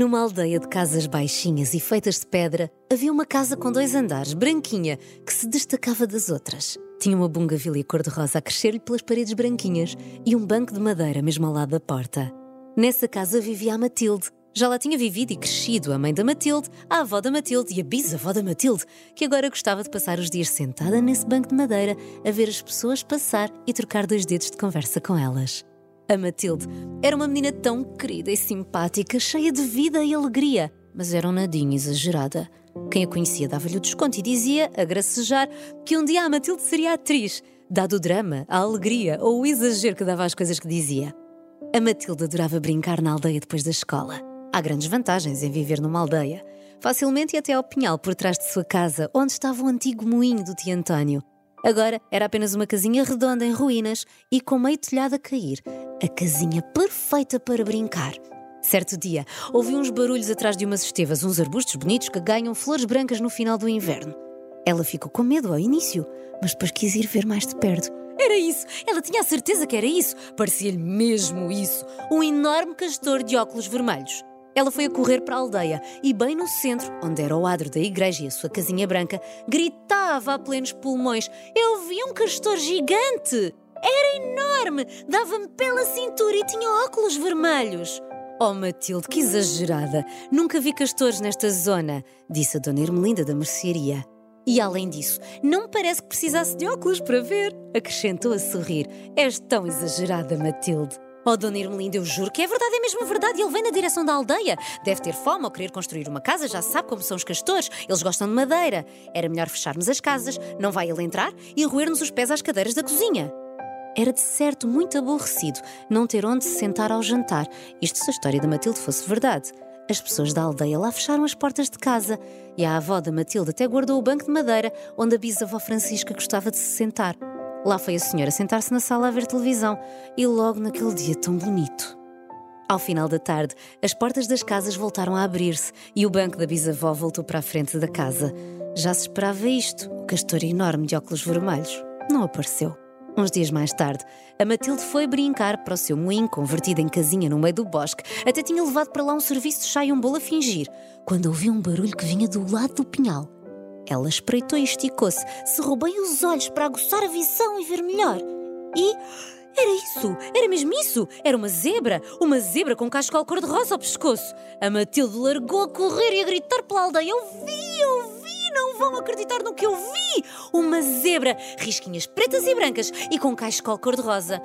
Numa aldeia de casas baixinhas e feitas de pedra, havia uma casa com dois andares, branquinha, que se destacava das outras. Tinha uma bungavilha cor-de-rosa a crescer-lhe pelas paredes branquinhas e um banco de madeira mesmo ao lado da porta. Nessa casa vivia a Matilde. Já lá tinha vivido e crescido a mãe da Matilde, a avó da Matilde e a bisavó da Matilde, que agora gostava de passar os dias sentada nesse banco de madeira a ver as pessoas passar e trocar dois dedos de conversa com elas. A Matilde era uma menina tão querida e simpática, cheia de vida e alegria, mas era um nadinho exagerada. Quem a conhecia dava-lhe o desconto e dizia, a gracejar, que um dia a Matilde seria atriz, dado o drama, a alegria ou o exagero que dava às coisas que dizia. A Matilde adorava brincar na aldeia depois da escola. Há grandes vantagens em viver numa aldeia. Facilmente ia até ao pinhal por trás de sua casa, onde estava o antigo moinho do tio António. Agora era apenas uma casinha redonda em ruínas e com meio telhado a cair. A casinha perfeita para brincar. Certo dia, ouvi uns barulhos atrás de umas estevas, uns arbustos bonitos que ganham flores brancas no final do inverno. Ela ficou com medo ao início, mas depois quis ir ver mais de perto. Era isso! Ela tinha a certeza que era isso! Parecia-lhe mesmo isso! Um enorme castor de óculos vermelhos. Ela foi a correr para a aldeia e, bem no centro, onde era o adro da igreja e a sua casinha branca, gritava a plenos pulmões: Eu vi um castor gigante! Era enorme! Dava-me pela cintura e tinha óculos vermelhos! Oh, Matilde, que exagerada! Nunca vi castores nesta zona, disse a Dona Ermelinda da mercearia. E além disso, não parece que precisasse de óculos para ver, acrescentou a sorrir. És tão exagerada, Matilde. Oh, Dona Irmelinda, eu juro que é verdade, é mesmo verdade. Ele vem na direção da aldeia. Deve ter fome ou querer construir uma casa, já sabe como são os castores. Eles gostam de madeira. Era melhor fecharmos as casas, não vai ele entrar e roer-nos os pés às cadeiras da cozinha. Era de certo muito aborrecido não ter onde se sentar ao jantar, isto se a história da Matilde fosse verdade. As pessoas da aldeia lá fecharam as portas de casa e a avó da Matilde até guardou o banco de madeira onde a bisavó Francisca gostava de se sentar. Lá foi a senhora sentar-se na sala a ver televisão e logo naquele dia tão bonito. Ao final da tarde, as portas das casas voltaram a abrir-se e o banco da bisavó voltou para a frente da casa. Já se esperava isto, o castor enorme de óculos vermelhos. Não apareceu. Uns dias mais tarde, a Matilde foi brincar para o seu moinho convertido em casinha no meio do bosque. Até tinha levado para lá um serviço de chá e um bolo a fingir, quando ouviu um barulho que vinha do lado do pinhal. Ela espreitou e esticou-se, cerrou bem os olhos para aguçar a visão e ver melhor. E era isso, era mesmo isso. Era uma zebra, uma zebra com cascal cor-de-rosa ao pescoço. A Matilde largou a correr e a gritar pela aldeia: Eu vi, eu vi! não vão acreditar no que eu vi! Uma zebra, risquinhas pretas e brancas e com cascol cor-de-rosa.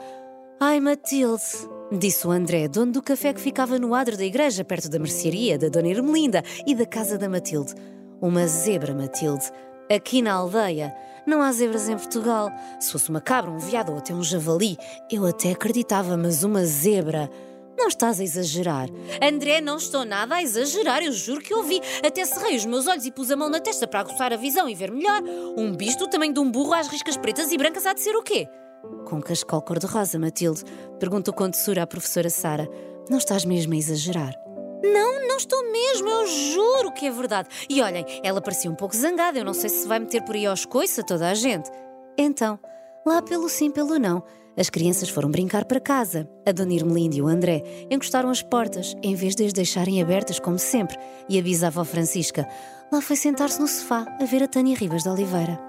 Ai, Matilde, disse o André, dono do café que ficava no adro da igreja, perto da mercearia da Dona Ermelinda e da casa da Matilde. Uma zebra, Matilde. Aqui na aldeia não há zebras em Portugal. Se fosse uma cabra, um veado ou até um javali, eu até acreditava, mas uma zebra. Não estás a exagerar. André, não estou nada a exagerar, eu juro que ouvi. Até cerrei os meus olhos e pus a mão na testa para aguçar a visão e ver melhor. Um do tamanho de um burro às riscas pretas e brancas há de ser o quê? Com cascal cor-de-rosa, Matilde, perguntou com doçura à professora Sara. Não estás mesmo a exagerar? Não, não estou mesmo, eu juro que é verdade. E olhem, ela parecia um pouco zangada, eu não sei se vai meter por aí aos coices a toda a gente. Então, lá pelo sim, pelo não. As crianças foram brincar para casa. A Dona Irmelinda e o André encostaram as portas, em vez de as deixarem abertas como sempre, e a bisavó Francisca lá foi sentar-se no sofá a ver a Tânia Rivas de Oliveira.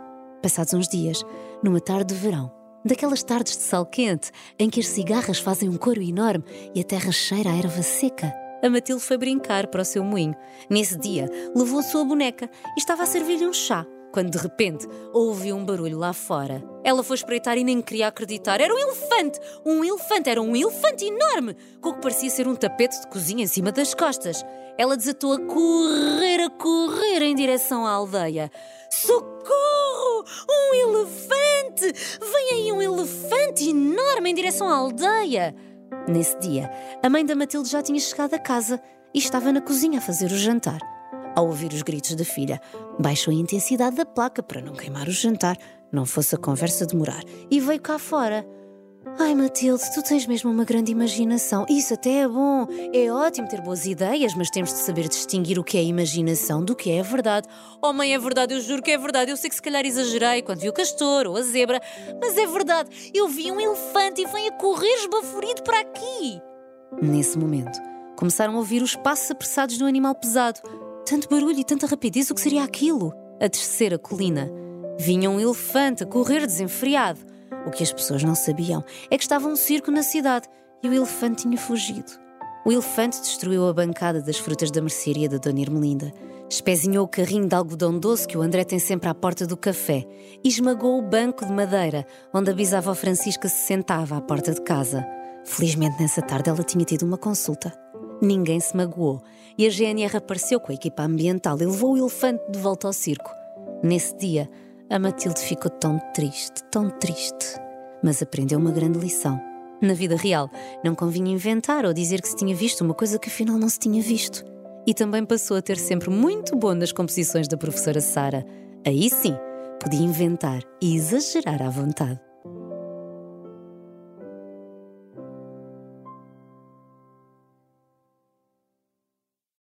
Passados uns dias, numa tarde de verão, daquelas tardes de sol quente, em que as cigarras fazem um coro enorme e a terra cheira a erva seca, a Matilde foi brincar para o seu moinho. Nesse dia, levou a sua boneca e estava a servir-lhe um chá quando de repente ouviu um barulho lá fora. Ela foi espreitar e nem queria acreditar. Era um elefante! Um elefante! Era um elefante enorme! Com o que parecia ser um tapete de cozinha em cima das costas. Ela desatou a correr, a correr em direção à aldeia. Socorro! Um elefante! Vem aí um elefante enorme em direção à aldeia! Nesse dia, a mãe da Matilde já tinha chegado a casa e estava na cozinha a fazer o jantar. Ao ouvir os gritos da filha, baixou a intensidade da placa para não queimar o jantar. não fosse a conversa demorar, e veio cá fora. Ai, Matilde, tu tens mesmo uma grande imaginação. Isso até é bom. É ótimo ter boas ideias, mas temos de saber distinguir o que é imaginação do que é verdade. Oh, mãe, é verdade, eu juro que é verdade. Eu sei que se calhar exagerei quando vi o castor ou a zebra, mas é verdade. Eu vi um elefante e vem a correr esbaforido para aqui. Nesse momento, começaram a ouvir os passos apressados do animal pesado. Tanto barulho e tanta rapidez, o que seria aquilo? A descer a colina. Vinha um elefante a correr desenfreado. O que as pessoas não sabiam é que estava um circo na cidade e o elefante tinha fugido. O elefante destruiu a bancada das frutas da mercearia da Dona Irmelinda, espezinhou o carrinho de algodão doce que o André tem sempre à porta do café e esmagou o banco de madeira onde a bisavó Francisca se sentava à porta de casa. Felizmente nessa tarde ela tinha tido uma consulta. Ninguém se magoou e a GNR apareceu com a equipa ambiental e levou o elefante de volta ao circo. Nesse dia, a Matilde ficou tão triste, tão triste. Mas aprendeu uma grande lição. Na vida real, não convinha inventar ou dizer que se tinha visto uma coisa que afinal não se tinha visto. E também passou a ter sempre muito bom nas composições da professora Sara. Aí sim, podia inventar e exagerar à vontade.